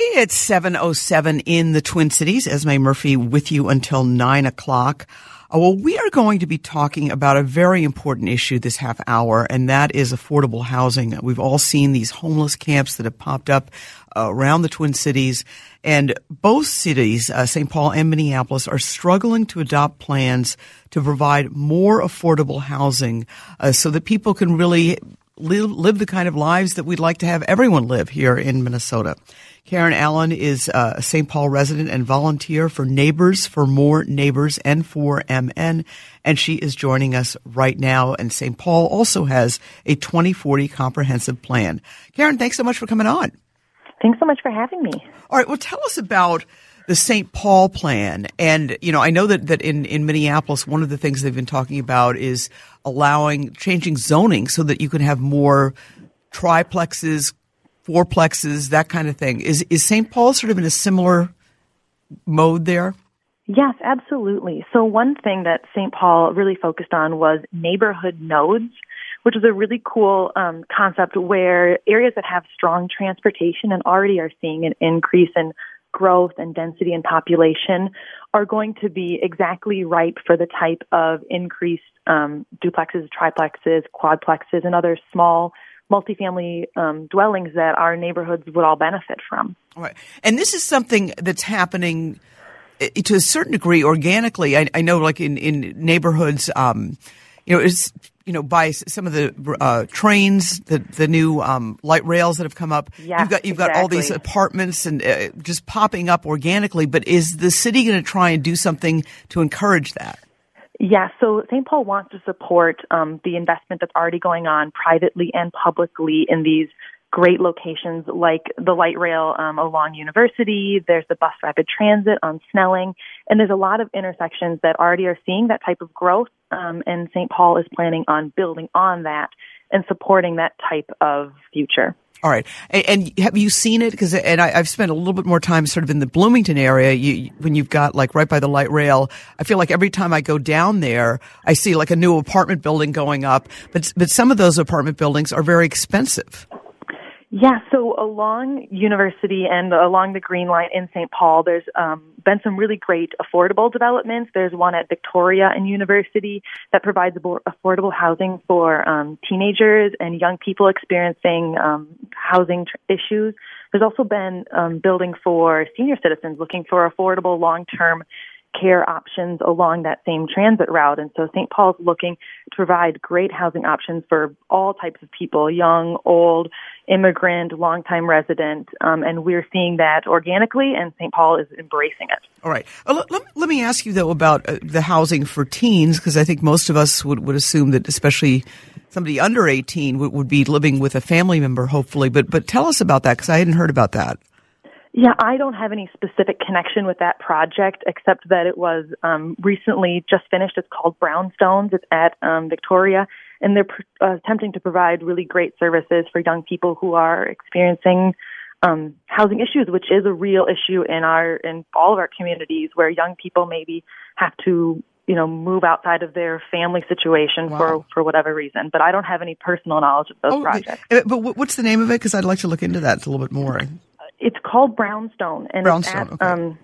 It's 707 in the Twin Cities. Esme Murphy with you until 9 o'clock. Uh, well, we are going to be talking about a very important issue this half hour, and that is affordable housing. We've all seen these homeless camps that have popped up uh, around the Twin Cities, and both cities, uh, St. Paul and Minneapolis, are struggling to adopt plans to provide more affordable housing uh, so that people can really live, live the kind of lives that we'd like to have everyone live here in Minnesota. Karen Allen is uh, a St. Paul resident and volunteer for Neighbors for More Neighbors and for MN, and she is joining us right now. And St. Paul also has a 2040 comprehensive plan. Karen, thanks so much for coming on. Thanks so much for having me. All right, well, tell us about the St. Paul plan. And, you know, I know that, that in, in Minneapolis, one of the things they've been talking about is allowing, changing zoning so that you can have more triplexes, fourplexes, that kind of thing. Is, is St. Paul sort of in a similar mode there? Yes, absolutely. So one thing that St. Paul really focused on was neighborhood nodes, which is a really cool um, concept where areas that have strong transportation and already are seeing an increase in growth and density and population are going to be exactly ripe for the type of increased um, duplexes, triplexes, quadplexes, and other small multifamily um, dwellings that our neighborhoods would all benefit from. Right. And this is something that's happening uh, to a certain degree organically. I, I know, like in, in neighborhoods, um, you know, it's, you know, by some of the uh, trains, the the new um, light rails that have come up. Yes, you've got you've got all these apartments and uh, just popping up organically. But is the city going to try and do something to encourage that? Yeah, so St. Paul wants to support um, the investment that's already going on privately and publicly in these great locations like the light rail um, along University. There's the bus rapid transit on Snelling, and there's a lot of intersections that already are seeing that type of growth. Um, and St. Paul is planning on building on that and supporting that type of future. All right, and, and have you seen it? Because and I, I've spent a little bit more time sort of in the Bloomington area. You, when you've got like right by the light rail, I feel like every time I go down there, I see like a new apartment building going up. But but some of those apartment buildings are very expensive. Yeah, so along University and along the Green Line in St. Paul, there's um, been some really great affordable developments. There's one at Victoria and University that provides affordable housing for um, teenagers and young people experiencing um, housing tr- issues. There's also been um, building for senior citizens looking for affordable long-term care options along that same transit route. And so St. Paul's looking to provide great housing options for all types of people, young, old, immigrant, longtime resident. Um, and we're seeing that organically, and St. Paul is embracing it. All right. Uh, let, let, let me ask you though about uh, the housing for teens, because I think most of us would, would assume that especially somebody under 18 would, would be living with a family member, hopefully. But but tell us about that, because I hadn't heard about that. Yeah, I don't have any specific connection with that project except that it was um, recently just finished. It's called Brownstones. It's at um, Victoria, and they're pr- uh, attempting to provide really great services for young people who are experiencing um, housing issues, which is a real issue in our in all of our communities, where young people maybe have to you know move outside of their family situation Wow. for for whatever reason. But I don't have any personal knowledge of those Oh, projects. uh, But what's the name of it? Because I'd like to look into that a little bit more. It's called Brownstone, and Brownstone, it's at okay. um,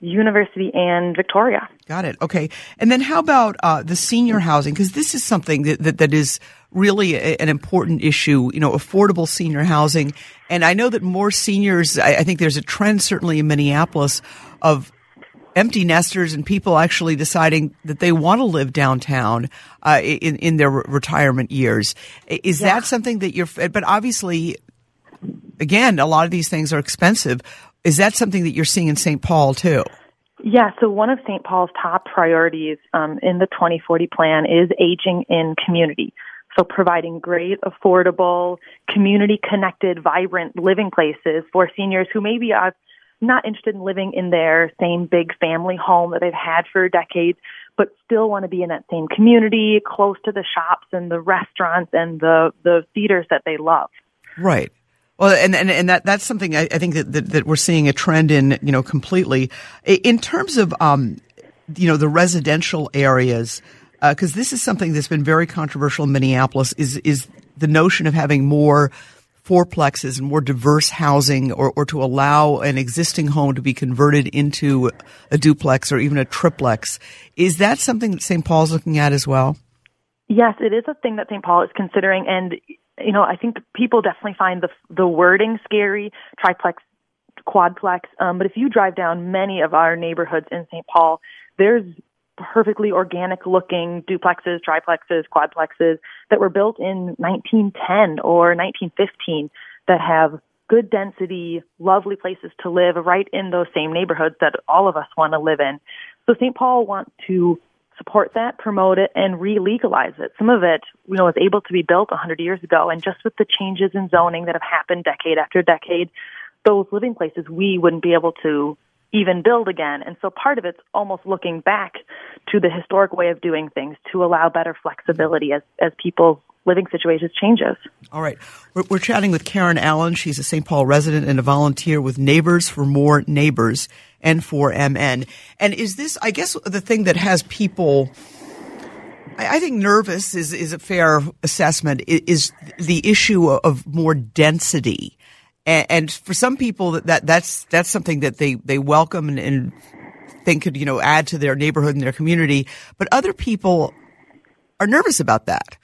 University and Victoria. Got it. Okay. And then how about uh, the senior housing? Because this is something that, that, that is really a, an important issue, you know, affordable senior housing. And I know that more seniors, I, I think there's a trend certainly in Minneapolis of empty nesters and people actually deciding that they want to live downtown uh, in, in their re- retirement years. Is that something that you're, but obviously, again, a lot of these things are expensive. Is that something that you're seeing in St. Paul too? Yeah, so one of St. Paul's top priorities um, in the 2040 plan is aging in community. So providing great, affordable, community connected, vibrant living places for seniors who maybe are not interested in living in their same big family home that they've had for decades, but still want to be in that same community, close to the shops and the restaurants and the, the theaters that they love. Right. Well, and, and, and that, that's something I, I think that, that, that, we're seeing a trend in, you know, completely. In terms of, um, you know, the residential areas, because uh, this is something that's been very controversial in Minneapolis, is, is the notion of having more fourplexes and more diverse housing or, or to allow an existing home to be converted into a duplex or even a triplex. Is that something that St. Paul's looking at as well? Yes, it is a thing that St. Paul is considering. And, you know, I think people definitely find the, the wording scary, triplex, quadplex. Um, but if you drive down many of our neighborhoods in St. Paul, there's perfectly organic looking duplexes, triplexes, quadplexes that were built in 1910 or 1915 that have good density, lovely places to live right in those same neighborhoods that all of us want to live in. So St. Paul wants to support that, promote it, and re-legalize it. Some of it, you know, was able to be built 100 years ago, and just with the changes in zoning that have happened decade after decade, those living places we wouldn't be able to even build again. And so part of it's almost looking back to the historic way of doing things to allow better flexibility as, as people's living situations changes. All right. We're, we're chatting with Karen Allen. She's a St. Paul resident and a volunteer with Neighbors for More Neighbors and for MN. And is this, I guess, the thing that has people I think nervous is, is a fair assessment is the issue of more density and, for some people, that, that that's that's something that they they welcome and, and think could you know add to their neighborhood and their community. But other people are nervous about that.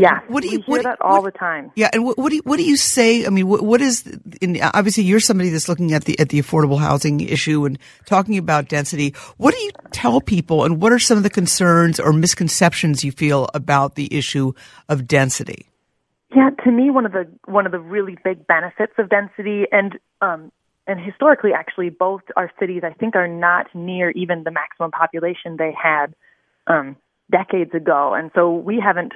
Yeah, what do you we hear what, that all what, the time? Yeah, and what, what, do you what do you say? I mean, what, what is in, obviously you're somebody that's looking at the at the affordable housing issue and talking about density. What do you tell people, and what are some of the concerns or misconceptions you feel about the issue of density? Yeah, to me, one of the one of the really big benefits of density, and um, and historically, actually, both our cities, I think, are not near even the maximum population they had um, decades ago, and so we haven't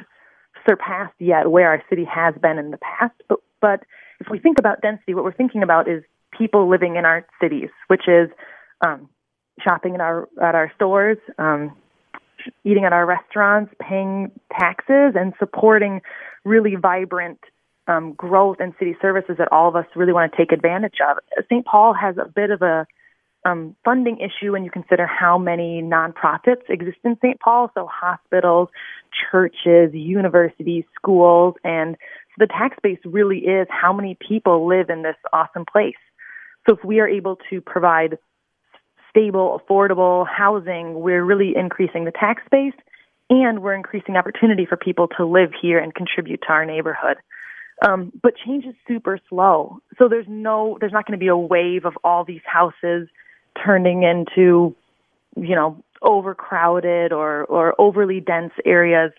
surpassed yet where our city has been in the past. But but if we think about density, what we're thinking about is people living in our cities, which is um, shopping at our at our stores, um, eating at our restaurants, paying taxes, and supporting really vibrant um, growth and city services that all of us really want to take advantage of. St. Paul has a bit of a um, funding issue when you consider how many nonprofits exist in St. Paul, so hospitals, churches, universities, schools, and so the tax base really is how many people live in this awesome place. So if we are able to provide stable, affordable housing, we're really increasing the tax base and we're increasing opportunity for people to live here and contribute to our neighborhood. Um, but change is super slow. So there's no, there's not going to be a wave of all these houses turning into, you know, overcrowded or, or overly dense areas.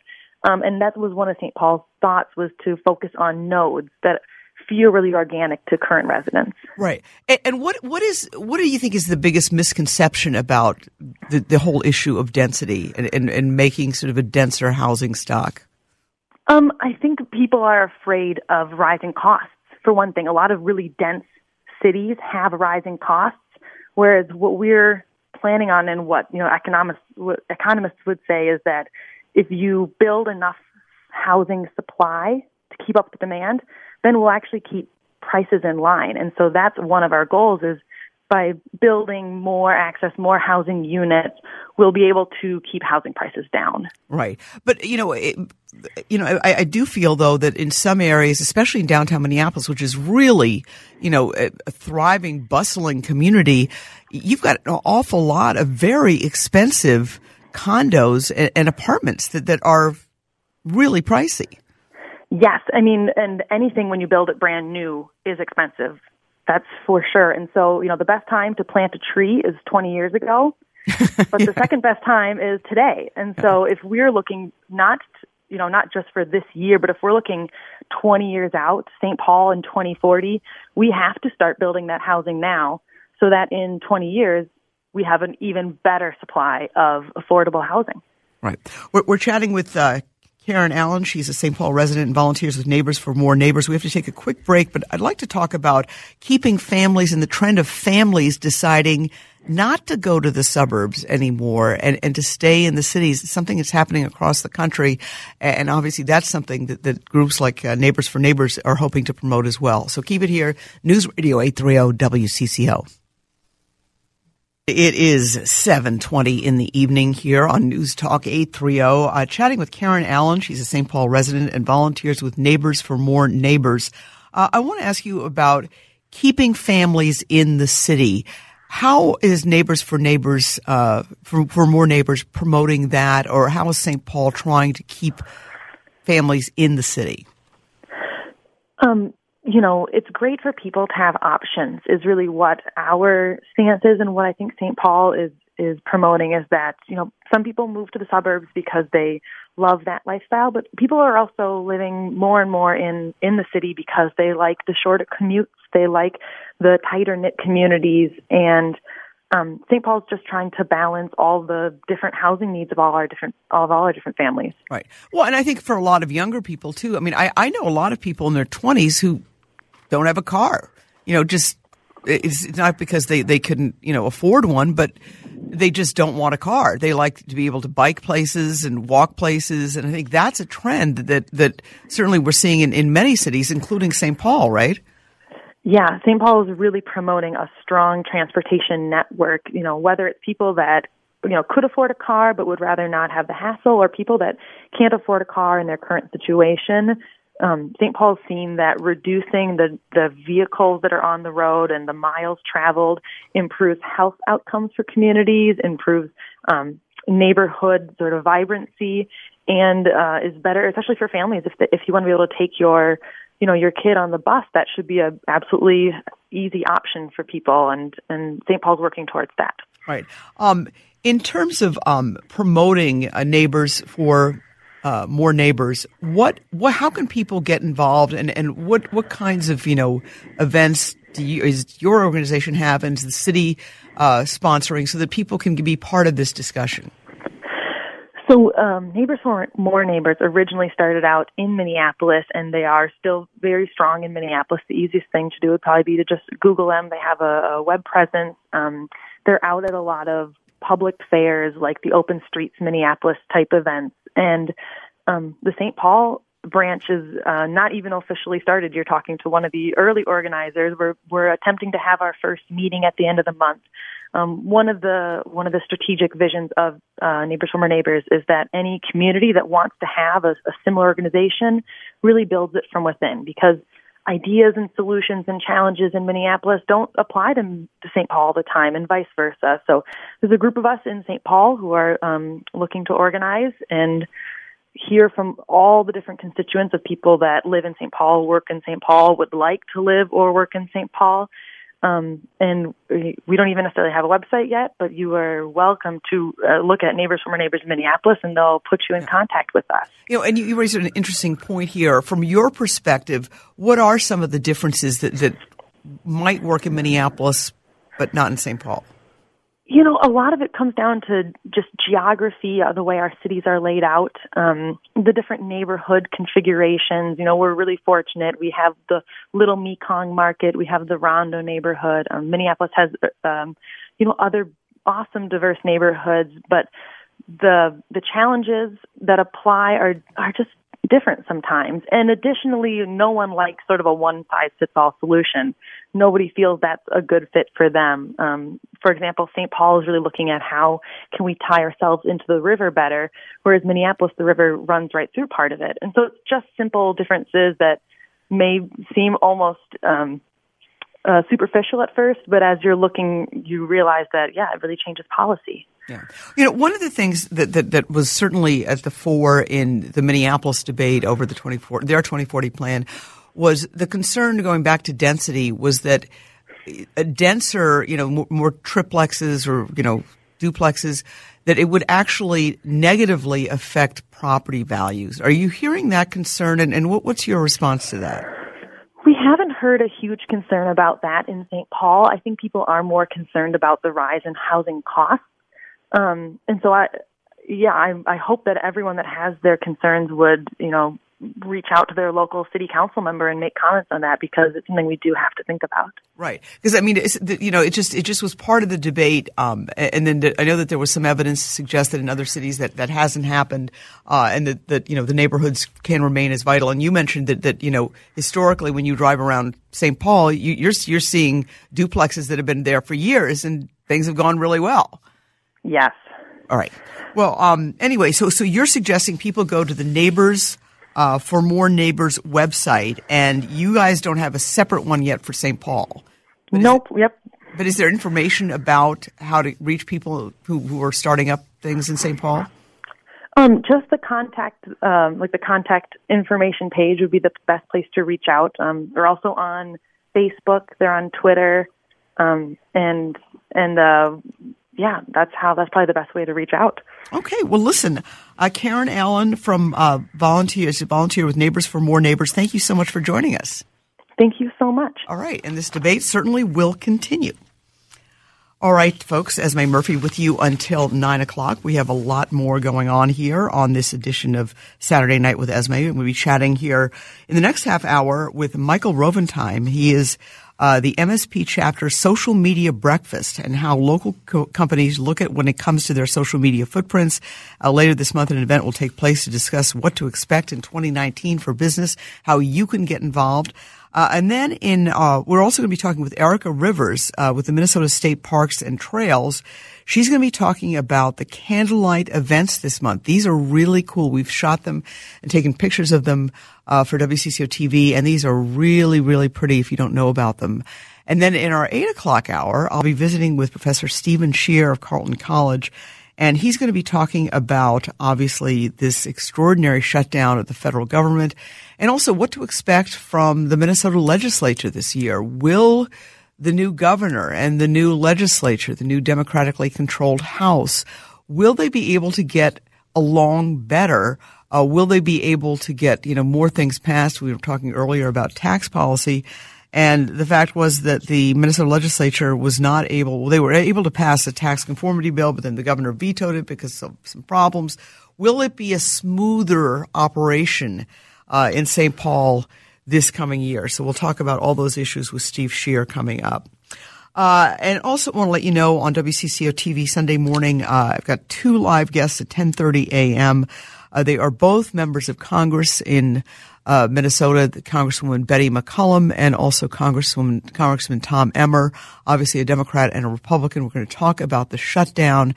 Um, and that was one of St. Paul's thoughts was to focus on nodes that feel really organic to current residents. Right. And, and, what what is what do you think is the biggest misconception about the, the whole issue of density and, and, and making sort of a denser housing stock? Um, I think people are afraid of rising costs. For one thing, a lot of really dense cities have rising costs, whereas what we're planning on and what you know economists what economists would say is that if you build enough housing supply to keep up with demand, then we'll actually keep prices in line. And so that's one of our goals is by building more access, more housing units, we'll be able to keep housing prices down. Right. But, you know, it, you know, I, I, do feel though that in some areas, especially in downtown Minneapolis, which is really, you know, a, a thriving, bustling community, you've got an awful lot of very expensive condos and, and apartments that, that are really pricey. Yes, I mean, and anything when you build it brand new is expensive. That's for sure. And so, you know, the best time to plant a tree is 20 years ago, but yeah. the second best time is today. And so, if we're looking not, you know, not just for this year, but if we're looking 20 years out, St. Paul in 2040, we have to start building that housing now so that in 20 years we have an even better supply of affordable housing. Right. We're, we're chatting with uh, Karen Allen. She's a St. Paul resident and volunteers with Neighbors for More Neighbors. We have to take a quick break, but I'd like to talk about keeping families and the trend of families deciding not to go to the suburbs anymore and, and to stay in the cities. It's something that's happening across the country. And obviously that's something that, that groups like uh, Neighbors for Neighbors are hoping to promote as well. So keep it here. News Radio 830 WCCO. It is 7:20 in the evening here on News Talk 830. Uh, chatting with Karen Allen. She's a St. Paul resident and volunteers with Neighbors for More Neighbors. Uh, I want to ask you about keeping families in the city. How is Neighbors for Neighbors uh, for, for More Neighbors promoting that, or how is St. Paul trying to keep families in the city? Um, you know, it's great for people to have options is really what our stance is and what I think St. Paul is is promoting is that, you know, some people move to the suburbs because they love that lifestyle, but people are also living more and more in in the city because they like the shorter commutes, they like the tighter knit communities and um, St. Paul's just trying to balance all the different housing needs of all our different all of all our different families. Right. Well, and I think for a lot of younger people too. I mean, I, I know a lot of people in their twenties who don't have a car. You know, just it's not because they, they couldn't, you know, afford one, but they just don't want a car. They like to be able to bike places and walk places. And I think that's a trend that, that certainly we're seeing in, in many cities, including St. Paul, right? Yeah, St. Paul is really promoting a strong transportation network, you know, whether it's people that you know could afford a car but would rather not have the hassle or people that can't afford a car in their current situation um, St. Paul's seen that reducing the, the vehicles that are on the road and the miles traveled improves health outcomes for communities, improves um, neighborhood sort of vibrancy, and uh, is better, especially for families. If the, if you want to be able to take your you know your kid on the bus, that should be a absolutely easy option for people, and and St. Paul's working towards that. Right. Um, in terms of um, promoting uh, neighbors for uh, more neighbors. What, what, how can people get involved, and, and what, what kinds of you know events do you, is your organization have, and is the city uh, sponsoring, so that people can be part of this discussion? So, um, Neighbors for More Neighbors originally started out in Minneapolis, and they are still very strong in Minneapolis. The easiest thing to do would probably be to just Google them. They have a, a web presence. Um, they're out at a lot of public fairs like the Open Streets Minneapolis type events. And um, the St. Paul branch is uh, not even officially started. You're talking to one of the early organizers. We're we're attempting to have our first meeting at the end of the month. Um, one of the one of the strategic visions of uh, Neighbors for More Neighbors is that any community that wants to have a, a similar organization really builds it from within because ideas and solutions and challenges in Minneapolis don't apply to, to St. Paul all the time and vice versa. So there's a group of us in St. Paul who are um, looking to organize and hear from all the different constituents of people that live in St. Paul, work in St. Paul, would like to live or work in St. Paul, um, and we don't even necessarily have a website yet, but you are welcome to uh, look at Neighbors for More Neighbors in Minneapolis, and they'll put you in contact with us. You know, and you, you raised an interesting point here. From your perspective, what are some of the differences that, that might work in Minneapolis but not in St. Paul? You know, a lot of it comes down to just geography, uh, the way our cities are laid out, um, the different neighborhood configurations. You know, we're really fortunate. We have the Little Mekong Market, we have the Rondo neighborhood. Um, Minneapolis has, um, you know, other awesome diverse neighborhoods, but the the challenges that apply are are just different sometimes. And additionally, no one likes sort of a one size fits all solution. Nobody feels that's a good fit for them. Um, for example, St. Paul is really looking at how can we tie ourselves into the river better, whereas Minneapolis, the river runs right through part of it. And so it's just simple differences that may seem almost um, uh, superficial at first, but as you're looking, you realize that, yeah, it really changes policy. Yeah. You know, one of the things that, that, that was certainly at the fore in the Minneapolis debate over the 24, their 2040 plan was the concern going back to density was that a denser, you know, more, more triplexes or, you know, duplexes, that it would actually negatively affect property values. Are you hearing that concern and, and what, what's your response to that? We haven't heard a huge concern about that in St. Paul. I think people are more concerned about the rise in housing costs um, and so I, yeah, I, I hope that everyone that has their concerns would, you know, reach out to their local city council member and make comments on that because it's something we do have to think about. Right, because I mean, you know, it just it just was part of the debate, um, and then I know that there was some evidence suggested in other cities that that hasn't happened, uh, and that, that you know the neighborhoods can remain as vital. And you mentioned that that you know historically when you drive around St. Paul, you, you're you're seeing duplexes that have been there for years, and things have gone really well. Yes. All right. Well, um, anyway, so so you're suggesting people go to the neighbors uh, for more neighbors website, and you guys don't have a separate one yet for St. Paul. But nope. It, yep. But is there information about how to reach people who, who are starting up things in St. Paul? Um, just the contact, um, like the contact information page would be the best place to reach out. Um, they're also on Facebook. They're on Twitter, um, and and uh, yeah, that's how that's probably the best way to reach out. Okay, well, listen, uh, Karen Allen from uh, volunteers, volunteer with Neighbors for More Neighbors. Thank you so much for joining us. Thank you so much. All right, and this debate certainly will continue. All right, folks, Esme Murphy with you until nine o'clock. We have a lot more going on here on this edition of Saturday Night with Esme. And we'll be chatting here in the next half hour with Michael Roventine. He is uh, the MSP chapter social media breakfast and how local co- companies look at when it comes to their social media footprints. Uh, later this month, an event will take place to discuss what to expect in 2019 for business, how you can get involved. Uh, and then in, uh, we're also going to be talking with Erika Rivers uh, with the Minnesota State Parks and Trails. She's going to be talking about the candlelight events this month. These are really cool. We've shot them and taken pictures of them uh, for WCCO TV, and these are really, really pretty if you don't know about them. And then in our eight o'clock hour, I'll be visiting with Professor Steven Schier of Carleton College. And he's going to be talking about obviously this extraordinary shutdown of the federal government and also what to expect from the Minnesota legislature this year. Will the new governor and the new legislature, the new democratically controlled House, will they be able to get along better? Uh, will they be able to get, you know, more things passed? We were talking earlier about tax policy. And the fact was that the Minnesota legislature was not able, well, they were able to pass a tax conformity bill, but then the governor vetoed it because of some problems. Will it be a smoother operation uh, in St. Paul this coming year? So we'll talk about all those issues with Steve Schier coming up. Uh, and also want to let you know on WCCO TV Sunday morning, uh, I've got two live guests at 10:30 a.m. Uh, they are both members of Congress in uh, Minnesota, the Congresswoman Betty McCollum and also Congresswoman, Congressman Tom Emmer, obviously a Democrat and a Republican. We're going to talk about the shutdown.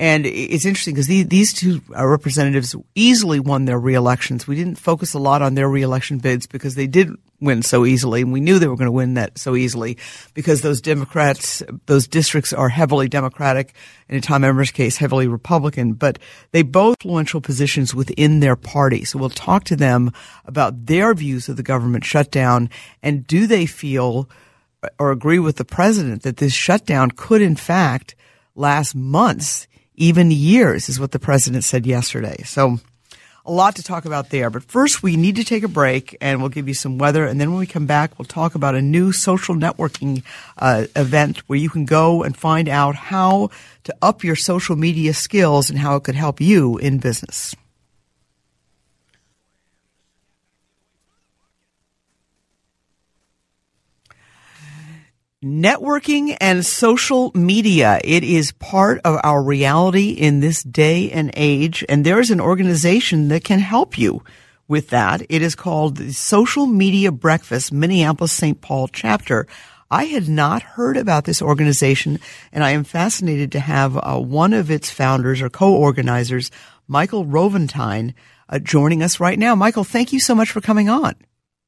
And it's interesting because these, these two uh, representatives easily won their reelections. We didn't focus a lot on their reelection bids because they did win so easily. And we knew they were going to win that so easily because those Democrats, those districts are heavily Democratic, and in Tom Emmer's case, heavily Republican, but they both influential positions within their party. So we'll talk to them about their views of the government shutdown and do they feel or agree with the president that this shutdown could in fact last months, even years is what the president said yesterday. So a lot to talk about there. But first, we need to take a break and we'll give you some weather. And then when we come back, we'll talk about a new social networking uh, event where you can go and find out how to up your social media skills and how it could help you in business. Networking and social media. It is part of our reality in this day and age. And there is an organization that can help you with that. It is called the Social Media Breakfast Minneapolis St. Paul chapter. I had not heard about this organization and I am fascinated to have uh, one of its founders or co-organizers, Michael Roventine, uh, joining us right now. Michael, thank you so much for coming on.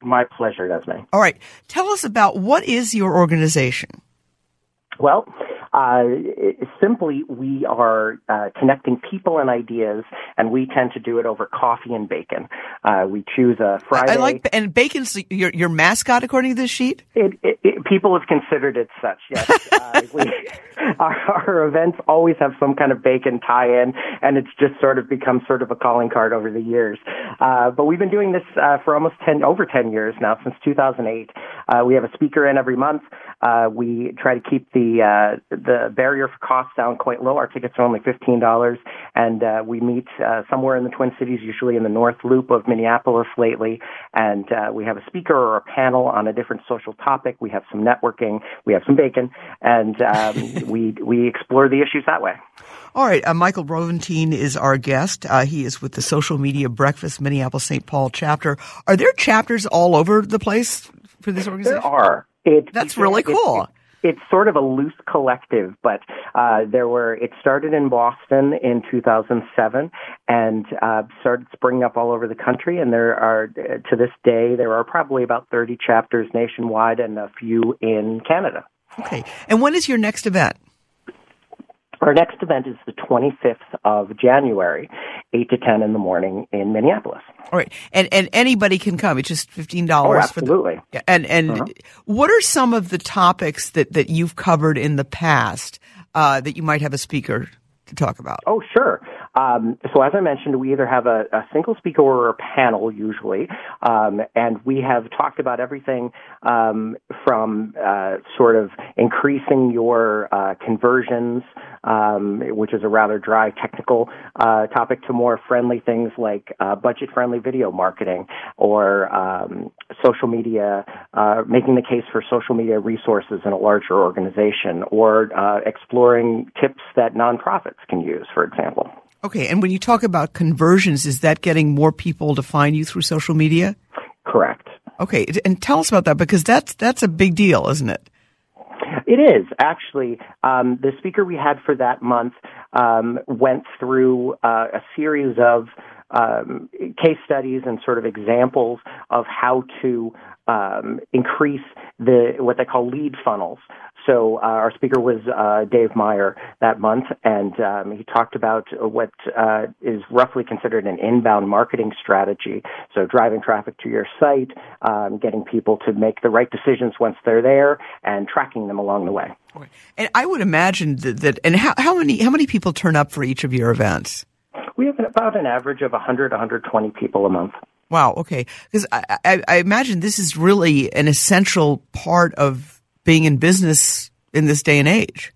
My pleasure, Desmond. All right. Tell us about what is your organization? Well, uh, simply, we are uh, connecting people and ideas, and we tend to do it over coffee and bacon. Uh, we choose a Friday. I like and bacon's your your mascot according to this sheet. It, it, it, people have considered it such. Yes, uh, we, our, our, events always have some kind of bacon tie-in, and it's just sort of become sort of a calling card over the years. Uh, but we've been doing this uh, for almost ten over ten years now, since 2008. we have a speaker in every month. we try to keep the the barrier for cost down quite low. Our tickets are only fifteen dollars, and uh, we meet uh, somewhere in the Twin Cities, usually in the North Loop of Minneapolis lately. And uh, we have a speaker or a panel on a different social topic. We have some networking. We have some bacon, and um, we we explore the issues that way. All right, uh, Michael Roventine is our guest. Uh, he is with the Social Media Breakfast Minneapolis St. Paul chapter. Are there chapters all over the place for this organization? There are. It, That's really cool. It, it's sort of a loose collective, but uh, there were. It started in Boston in 2007 and uh, started springing up all over the country. And there are, uh, to this day, there are probably about 30 chapters nationwide and a few in Canada. Okay. And when is your next event? Our next event is the 25th of January, 8 to 10 in the morning in Minneapolis. All right. And and anybody can come. It's just $15 Oh, for the absolutely. And and Uh-huh. what are some of the topics that, that you've covered in the past uh, that you might have a speaker to talk about? Oh, sure. Um, so as I mentioned, we either have a, a single speaker or a panel usually, um, and we have talked about everything um, from uh, sort of increasing your uh, conversions, um, which is a rather dry technical uh, topic, to more friendly things like uh, budget-friendly video marketing or um, social media, uh, making the case for social media resources in a larger organization, or uh, exploring tips that nonprofits can use, for example. Okay. And when you talk about conversions, is that getting more people to find you through social media? Correct. Okay. And tell us about that because that's that's a big deal, isn't it? It is actually. Um, the speaker we had for that month um, went through uh, a series of um, case studies and sort of examples of how to um, increase the what they call lead funnels. So uh, our speaker was uh, Dave Meyer that month, and um, he talked about what uh, is roughly considered an inbound marketing strategy. So driving traffic to your site, um, getting people to make the right decisions once they're there, and tracking them along the way. And I would imagine that, that and how, how many how many people turn up for each of your events? We have about an average of 100, 120 people a month. Wow. Okay. Because I, I, I imagine this is really an essential part of being in business in this day and age.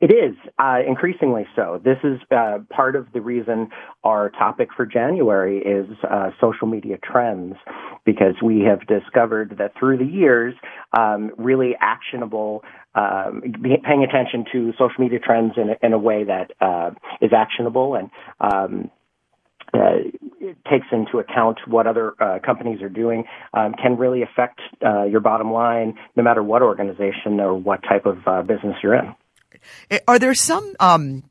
It is uh, increasingly so. This is uh, part of the reason our topic for January is uh, social media trends, because we have discovered that through the years, um, really actionable, um, paying attention to social media trends in a, in a way that uh, is actionable and um, uh, takes into account what other uh, companies are doing um, can really affect uh, your bottom line, no matter what organization or what type of uh, business you're in. Eh, Are there some um,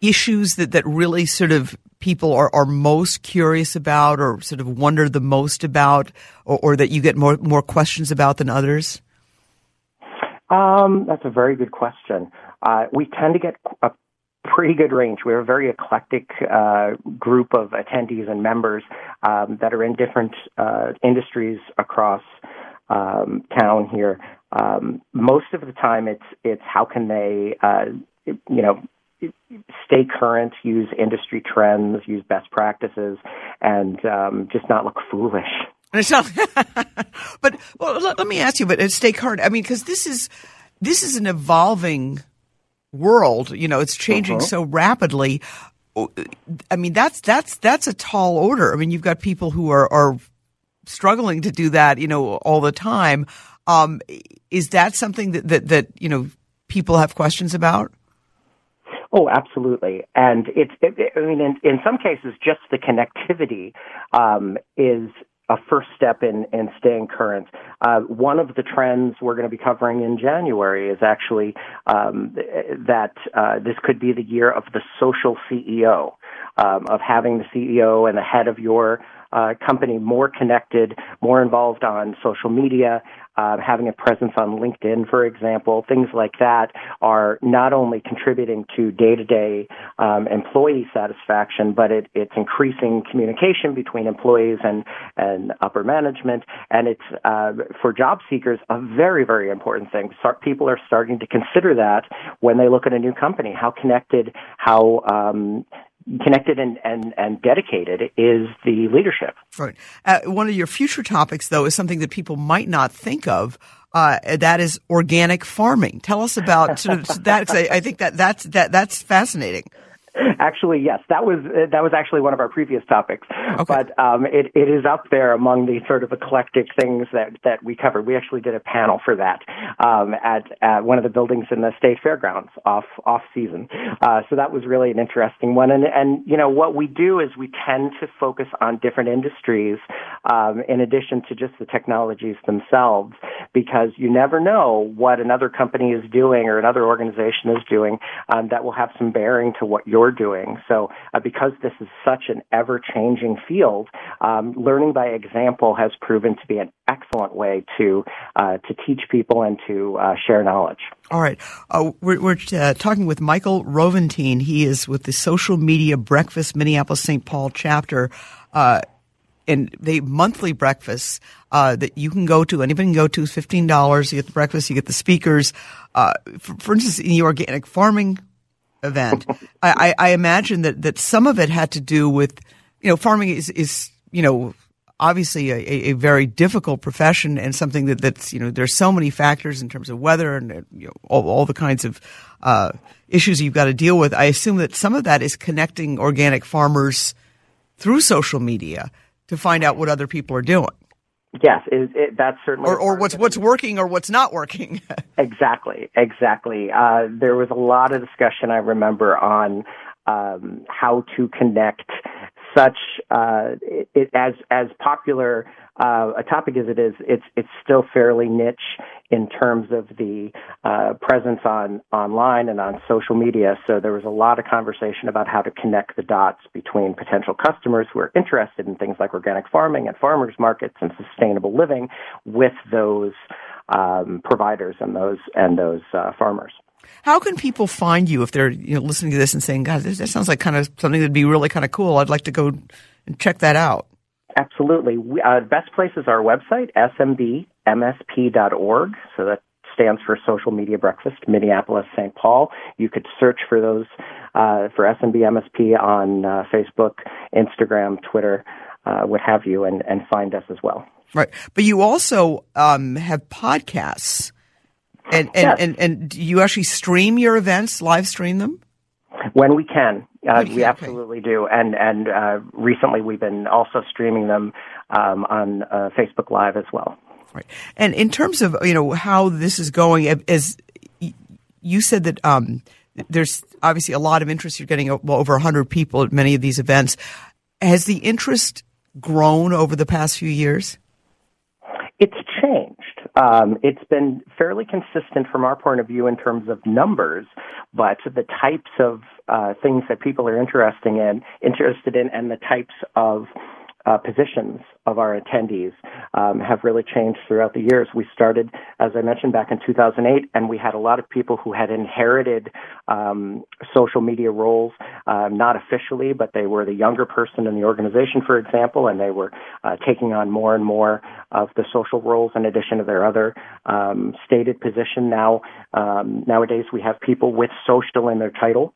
issues that, that really sort of people are, are most curious about or sort of wonder the most about or, or that you get more, more questions about than others? Um, that's a very good question. Uh, we tend to get a pretty good range. We're a very eclectic uh, group of attendees and members um, that are in different uh, industries across um, town here. Um, most of the time, it's it's how can they, uh, you know, stay current, use industry trends, use best practices, and um, just not look foolish. But well, let, let me ask you, but uh, stay current. I mean, because this is this is an evolving world. You know, it's changing Uh-huh. so rapidly. I mean, that's that's that's a tall order. I mean, you've got people who are are struggling to do that. You know, all the time. Um, is that something that that that you know people have questions about? Oh, absolutely. And it's, it, I mean, in, in some cases, just the connectivity um, is a first step in, in staying current. Uh, one of the trends we're going to be covering in January is actually um, that uh, this could be the year of the social CEO, um, of having the CEO and the head of your uh, company more connected, more involved on social media, uh, having a presence on LinkedIn, for example, things like that are not only contributing to day-to-day um, employee satisfaction, but it, it's increasing communication between employees and, and upper management, and it's uh, for job seekers a very, very important thing. People are starting to consider that when they look at a new company. How connected, how um, connected and, and, and dedicated is the leadership. Right. Uh, one of your future topics, though, is something that people might not think of. Uh, that is organic farming. Tell us about sort of that. I, I think that that's that that's fascinating. Actually, yes, that was uh, that was actually one of our previous topics. Okay. But um, it it is up there among the sort of eclectic things that that we covered. We actually did a panel for that um, at, at one of the buildings in the state fairgrounds off off season. Uh, so that was really an interesting one. And and you know what we do is we tend to focus on different industries um, in addition to just the technologies themselves, because you never know what another company is doing or another organization is doing um, that will have some bearing to what you're doing. So uh, because this is such an ever-changing field, um, learning by example has proven to be an excellent way to uh, to teach people and to uh, share knowledge. All right, uh, we're, we're uh, talking with Michael Roventine. He is with the Social Media Breakfast Minneapolis St. Paul chapter. Uh, and they monthly breakfasts uh, that you can go to. Anybody can go to. Fifteen dollars. You get the breakfast. You get the speakers. Uh, for, for, instance, in the organic farming event, I, I, imagine that that some of it had to do with you know farming is is you know obviously a, a very difficult profession and something that that's you know there's so many factors in terms of weather and you know all, all the kinds of uh, issues you've got to deal with. I assume that some of that is connecting organic farmers through social media to find out what other people are doing. Yes, it, it, that's certainly. Or, or what's what's working or what's not working. exactly, exactly. Uh, there was a lot of discussion I remember on um, how to connect such uh, it, as as popular uh, a topic as it is, it's it's still fairly niche in terms of the uh, presence on online and on social media. So there was a lot of conversation about how to connect the dots between potential customers who are interested in things like organic farming and farmers markets and sustainable living with those um, providers and those and those uh, farmers. How can people find you if they're you know listening to this and saying, "God, that sounds like kind of something that'd be really kind of cool. I'd like to go and check that out." Absolutely. We, uh, best place is our website, smbmsp.org. So that stands for Social Media Breakfast, Minneapolis, St. Paul. You could search for those uh, for SMBMSP on uh, Facebook, Instagram, Twitter, uh, what have you, and, and find us as well. Right. But you also um, have podcasts. And, and, yes. and, and do you actually stream your events, live stream them? When we can. Uh, we absolutely do, and and uh, recently we've been also streaming them um, on uh, Facebook Live as well. Right, and in terms of you know how this is going, as you said that um, there's obviously a lot of interest. You're getting well, over 100 people at many of these events. Has the interest grown over the past few years? Um, it's been fairly consistent from our point of view in terms of numbers, but the types of uh, things that people are interested in, interested in, and the types of uh, positions of our attendees um, have really changed throughout the years. We started, as I mentioned, back in 2008, and we had a lot of people who had inherited um, social media roles, uh, not officially, but they were the younger person in the organization, for example, and they were uh, taking on more and more of the social roles in addition to their other um, stated position. Now, um, nowadays, we have people with social in their title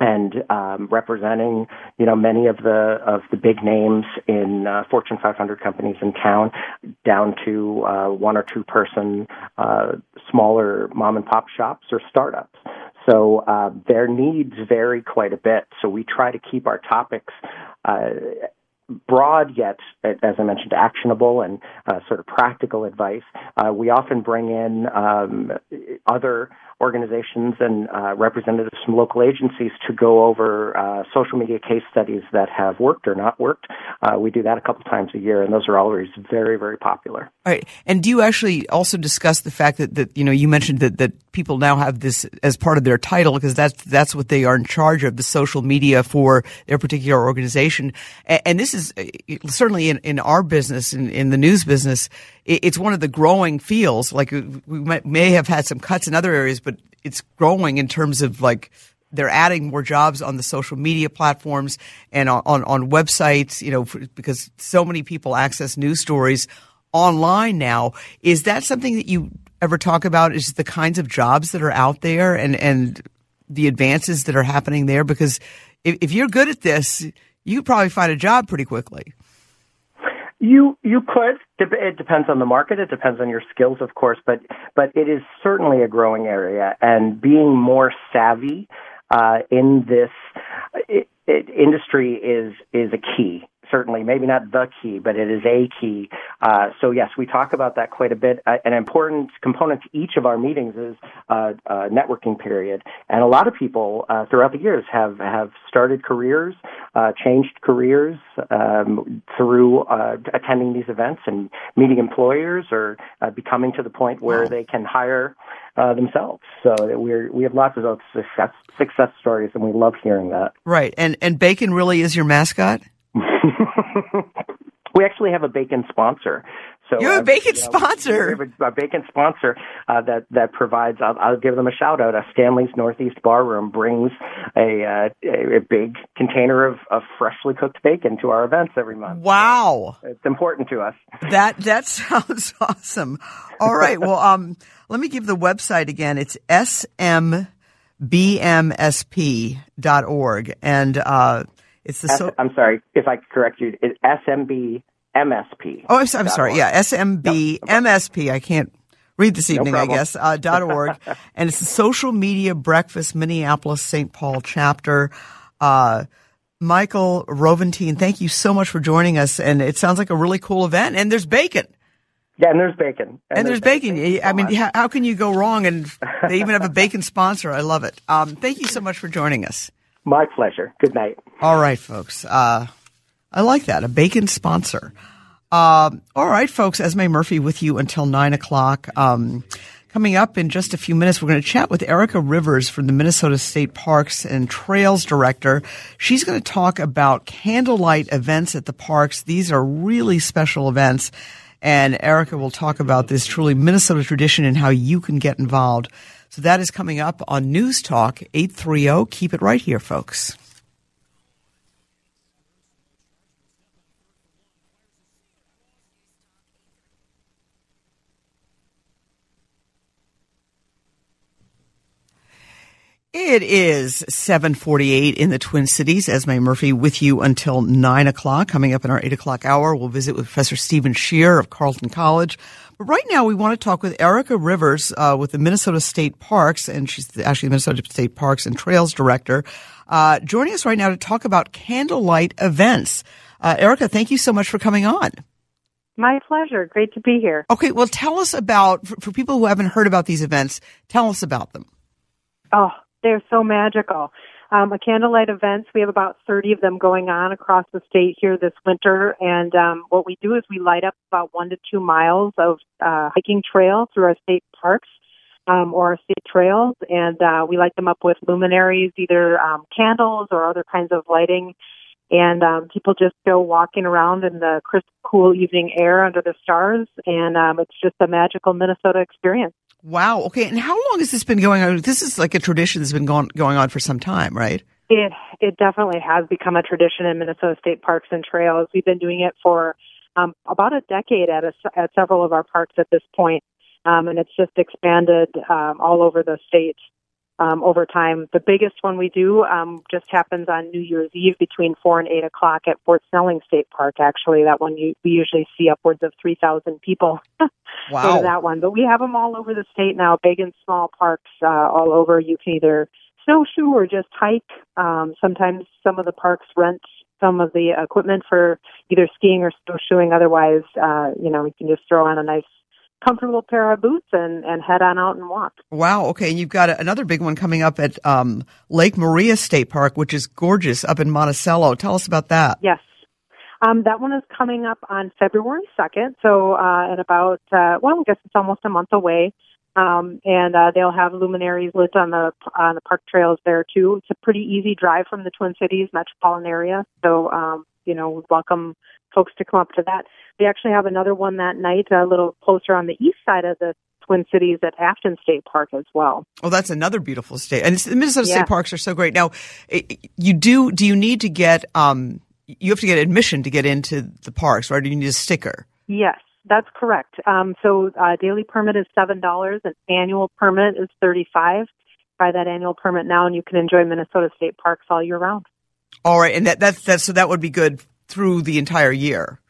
and um, representing, you know, many of the of the big names in uh, Fortune 500 companies in town, down to uh, one or two person uh, smaller mom and pop shops or startups. So uh, their needs vary quite a bit. So we try to keep our topics uh, broad yet, as I mentioned, actionable and uh, sort of practical advice. Uh, we often bring in um, other organizations and uh, representatives from local agencies to go over uh, social media case studies that have worked or not worked. Uh, we do that a couple times a year, and those are always very, very popular. All right. And do you actually also discuss the fact that, that you know you mentioned that, that people now have this as part of their title because that's that's what they are in charge of the social media for their particular organization, and, and this is uh, certainly in, in our business in, in the news business it's one of the growing fields. Like we may have had some cuts in other areas, but it's growing in terms of like they're adding more jobs on the social media platforms and on, on, on websites, you know, for, because so many people access news stories online now. Is that something that you ever talk about? Is the kinds of jobs that are out there and, and the advances that are happening there? Because if, if you're good at this, you could probably find a job pretty quickly. You you could. It depends on the market. It depends on your skills, of course. But but it is certainly a growing area, and being more savvy uh, in this it, it, industry is is a key certainly, maybe not the key, but it is a key. Uh, so yes, we talk about that quite a bit. Uh, an important component to each of our meetings is uh, networking period, and a lot of people uh, throughout the years have have started careers, uh, changed careers um, through uh, attending these events and meeting employers or becoming to the point where wow. they can hire. themselves, so we we have lots of those success success stories, and we love hearing that. Right, and and bacon really is your mascot. we actually have a bacon sponsor. So you have a bacon know, sponsor. We have a, a bacon sponsor uh, that that provides. I'll, I'll, give them a shout out. A Stanley's Northeast Barroom brings a uh, a, big container of, of freshly cooked bacon to our events every month. Wow, it's important to us. That that sounds awesome. All right, well, um, let me give the website again. It's smbmsp.org and. It's the. So- I'm sorry if I correct you. It's SMB MSP. Oh, I'm, I'm sorry. Org. Yeah, SMB no, MSP. I can't read this evening, no I guess. Uh, dot org, and it's the Social Media Breakfast Minneapolis St. Paul chapter. Uh, Michael Roventine, thank you so much for joining us. And it sounds like a really cool event. And there's bacon. Yeah, and there's bacon. And, and there's, there's, bacon. bacon. I mean, how, how, can you go wrong? And they even have a bacon sponsor. I love it. Um, thank you so much for joining us. My pleasure. Good night. All right, folks. Uh, I like that. A bacon sponsor. Uh, all right, folks. Esme Murphy with you until nine o'clock. Um, coming up in just a few minutes, we're going to chat with Erika Rivers from the Minnesota State Parks and Trails Director. She's going to talk about candlelight events at the parks. These are really special events. And Erika will talk about this truly Minnesota tradition and how you can get involved. So that is coming up on News Talk 830. Keep it right here, folks. It is 748 in the Twin Cities. Esme Murphy with you until 9 o'clock. Coming up in our 8 o'clock hour, we'll visit with Professor Steven Schier of Carleton College but right now, we want to talk with Erika Rivers uh, with the Minnesota State Parks, and she's actually the Minnesota State Parks and Trails Director, uh, joining us right now to talk about candlelight events. Uh, Erika, thank you so much for coming on. My pleasure. Great to be here. Okay, well, tell us about, for, for people who haven't heard about these events, tell us about them. Oh, they're so magical um, a candlelight events. We have about 30 of them going on across the state here this winter. And um, what we do is we light up about one to two miles of uh, hiking trail through our state parks. Um, or our state trails, and uh, we light them up with luminaries, either um, candles or other kinds of lighting. And um, people just go walking around in the crisp, cool evening air under the stars, and um, it's just a magical Minnesota experience. Wow. Okay. And how long has this been going on? This is like a tradition that's been going going on for some time, right? It it definitely has become a tradition in Minnesota State Parks and Trails. We've been doing it for um, about a decade at a, at several of our parks at this point, um, and it's just expanded um, all over the state um, over time. The biggest one we do um, just happens on New Year's Eve between four and eight o'clock at Fort Snelling State Park. Actually, that one you, we usually see upwards of three thousand people. wow, that one. But we have them all over the state now, big and small parks uh, all over. You can either snowshoe or just hike. Um, sometimes some of the parks rent some of the equipment for either skiing or snowshoeing. Otherwise, uh, you know, you can just throw on a nice comfortable pair of boots and, and head on out and walk. Wow. Okay. And you've got another big one coming up at um, Lake Maria State Park, which is gorgeous up in Monticello. Tell us about that. Yes. Um, that one is coming up on February 2nd. So, uh, in about, uh, well, I guess it's almost a month away. Um, and uh, they'll have luminaries lit on the on the park trails there too. It's a pretty easy drive from the Twin Cities metropolitan area, so um, you know, we welcome folks to come up to that. We actually have another one that night, a little closer on the east side of the Twin Cities at Afton State Park as well. Oh, that's another beautiful state, and the Minnesota yeah. State Parks are so great. Now, you do do you need to get um you have to get admission to get into the parks, right? Do you need a sticker? Yes, that's correct. Um, so uh, daily permit is seven dollars, and annual permit is thirty five. Buy that annual permit now, and you can enjoy Minnesota State Parks all year round. All right, and that that's that so that would be good through the entire year.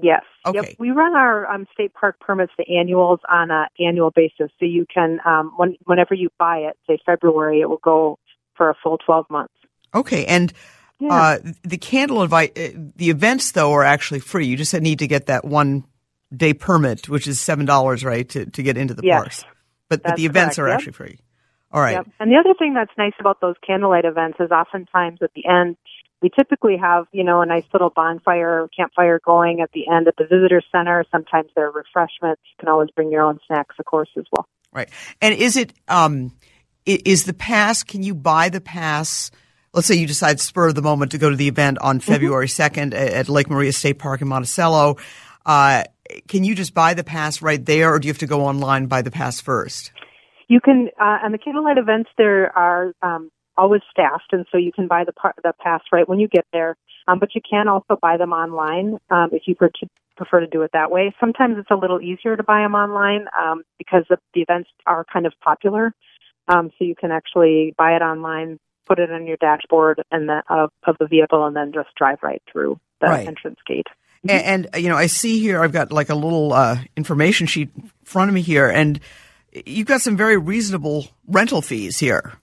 Yes. Okay. Yep. We run our um, state park permits, the annuals, on an annual basis. So you can, um, when, whenever you buy it, say February, it will go for a full 12 months. Okay, and Yeah. uh, the candle invite, uh, the events though are actually free. You just need to get that one day permit, which is seven dollars, right, to to get into the Yes. parks. But but the events correct, are yep. actually free. All right. Yep. And the other thing that's nice about those candlelight events is oftentimes at the end, we typically have, you know, a nice little bonfire, campfire going at the end at the visitor center. Sometimes there are refreshments. You can always bring your own snacks, of course, as well. Right. And is it um is the pass can you buy the pass let's say you decide spur of the moment to go to the event on Mm-hmm. February 2nd at Lake Maria State Park in Monticello. Uh can you just buy the pass right there or do you have to go online and buy the pass first? You can, uh, on the candlelight events, there are um, always staffed, and so you can buy the, par- the pass right when you get there. Um, but you can also buy them online um, if you per- prefer to do it that way. Sometimes it's a little easier to buy them online um, because the, the events are kind of popular. Um, so you can actually buy it online, put it on your dashboard and the, of, of the vehicle, and then just drive right through the Right. entrance gate. And, uh, you know, I see here I've got like a little uh, information sheet in front of me here, and you've got some very reasonable rental fees here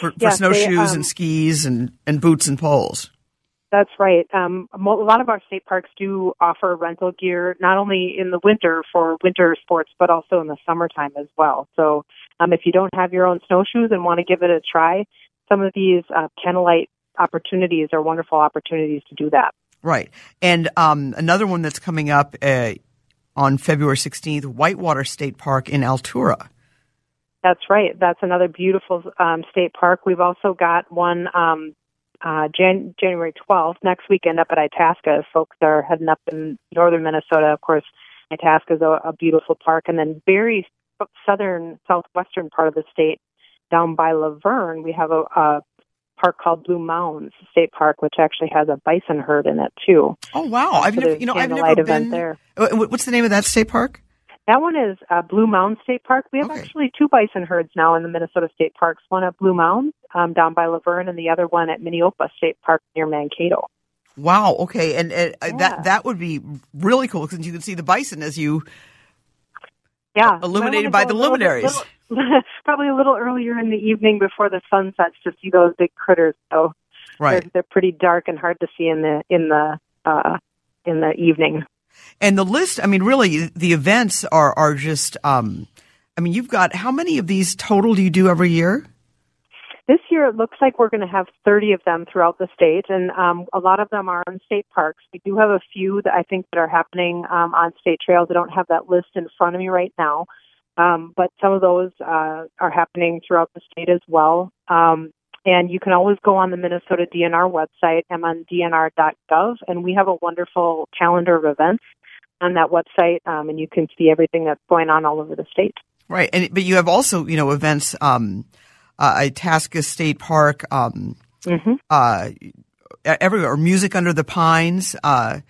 for, for Yes, they, snowshoes um, and skis and, and boots and poles. That's right. Um, a lot of our state parks do offer rental gear, not only in the winter for winter sports, but also in the summertime as well. So, um, if you don't have your own snowshoes and want to give it a try, some of these uh, candlelight opportunities are wonderful opportunities to do that. Right. And um, another one that's coming up uh, on February 16th, Whitewater State Park in Altura. That's right. That's another beautiful um, state park. We've also got one um, uh, Jan- January 12th next weekend up at Itasca. Folks are heading up in northern Minnesota, of course, Itasca is a, a beautiful park. And then very southern, southwestern part of the state, down by Luverne, we have a, a park called Blue Mounds State Park, which actually has a bison herd in it too. Oh wow! I've never, you know, I've never been there. What's the name of that state park? That one is uh, Blue Mound State Park. We have Okay. actually two bison herds now in the Minnesota State Parks. One at Blue Mound um, down by Luverne, and the other one at Minneopa State Park near Mankato. Wow. Okay, and, and uh, Yeah. that that would be really cool because you can see the bison as you. Yeah, Illuminated by the luminaries. little- probably a little earlier in the evening before the sun sets to see those big critters. So Right. they're, they're pretty dark and hard to see in the in the uh, in the evening. And the list, I mean, really, the events are are just. Um, I mean, you've got how many of these total do you do every year? This year, it looks like we're going to have 30 of them throughout the state, and um, a lot of them are in state parks. We do have a few that I think that are happening um, on state trails. I don't have that list in front of me right now, um, but some of those uh, are happening throughout the state as well. Um, and you can always go on the Minnesota DNR website, mndnr.gov, and we have a wonderful calendar of events on that website, um, and you can see everything that's going on all over the state. Right, and but you have also you know events. Um, uh, Itasca State Park. Um, hmm uh, everywhere. Or Music under the pines. Uh,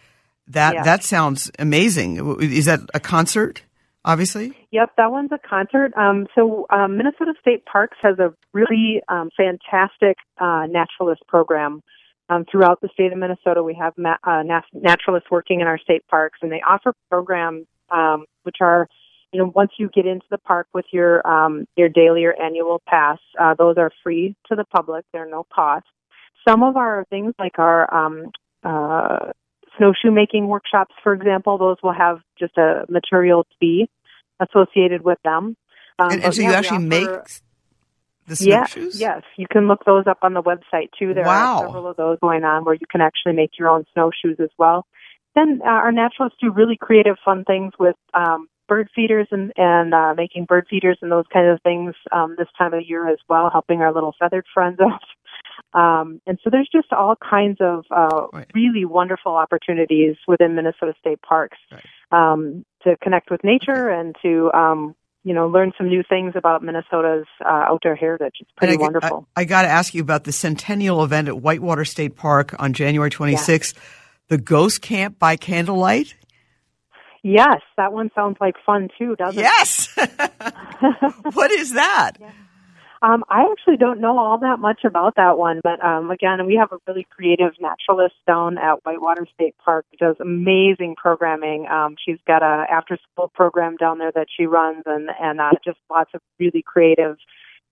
that Yeah. that sounds amazing. Is that a concert? Obviously. Yep, that one's a concert. Um, so um, Minnesota State Parks has a really um, fantastic uh, naturalist program um, throughout the state of Minnesota. We have ma- uh, nat- naturalists working in our state parks, and they offer programs um, which are, you know, once you get into the park with your um, your daily or annual pass, uh, those are free to the public. They're no cost. Some of our things, like our um, uh, snowshoe making workshops, for example, those will have just a material fee associated with them. Um, and, and so yeah, you actually make offer- the yeah, snowshoes. yes, you can look those up on the website too. There Wow. are several of those going on where you can actually make your own snowshoes as well. Then uh, our naturalists do really creative, fun things with um, bird feeders and and uh, making bird feeders and those kind of things um, this time of year as well, helping our little feathered friends out. Um, and so there's just all kinds of uh, Right. really wonderful opportunities within Minnesota State Parks Right. um, to connect with nature and to um, you know learn some new things about Minnesota's uh, outdoor heritage. It's pretty I, wonderful. I, I got to ask you about the centennial event at Whitewater State Park on January 26th, the Ghost Camp by Candlelight. yes, that one sounds like fun too, doesn't it? Yes. what is that? it? Um, I actually don't know all that much about that one, but um, again, we have a really creative naturalist down at Whitewater State Park who does amazing programming. Um, she's got a after-school program down there that she runs, and and uh, just lots of really creative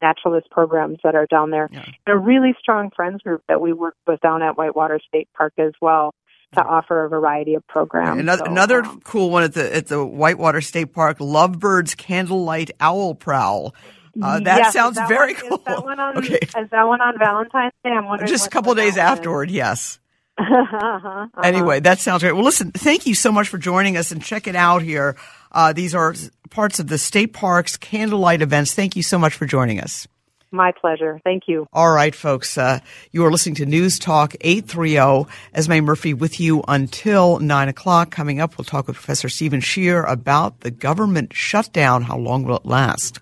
naturalist programs that are down there. Yeah. And a really strong friends group that we work with down at Whitewater State Park as well to offer a variety of programs. Another, So, another um, cool one at the at the Whitewater State Park, Lovebirds Candlelight Owl Prowl. Uh, that yes, sounds that very one, cool. Is that one on, okay, is that one on Valentine's Day? I'm wondering just a couple days one is. afterward. Yes. uh-huh, uh-huh. Anyway, that sounds great. Well, listen, thank you so much for joining us and check it out here. Uh, these are parts of the state parks candlelight events. Thank you so much for joining us. My pleasure. Thank you. All right, folks. Uh, you are listening to News Talk 830. Esme Murphy with you until 9 o'clock. Coming up, we'll talk with Professor Steven Schier about the government shutdown. How long will it last?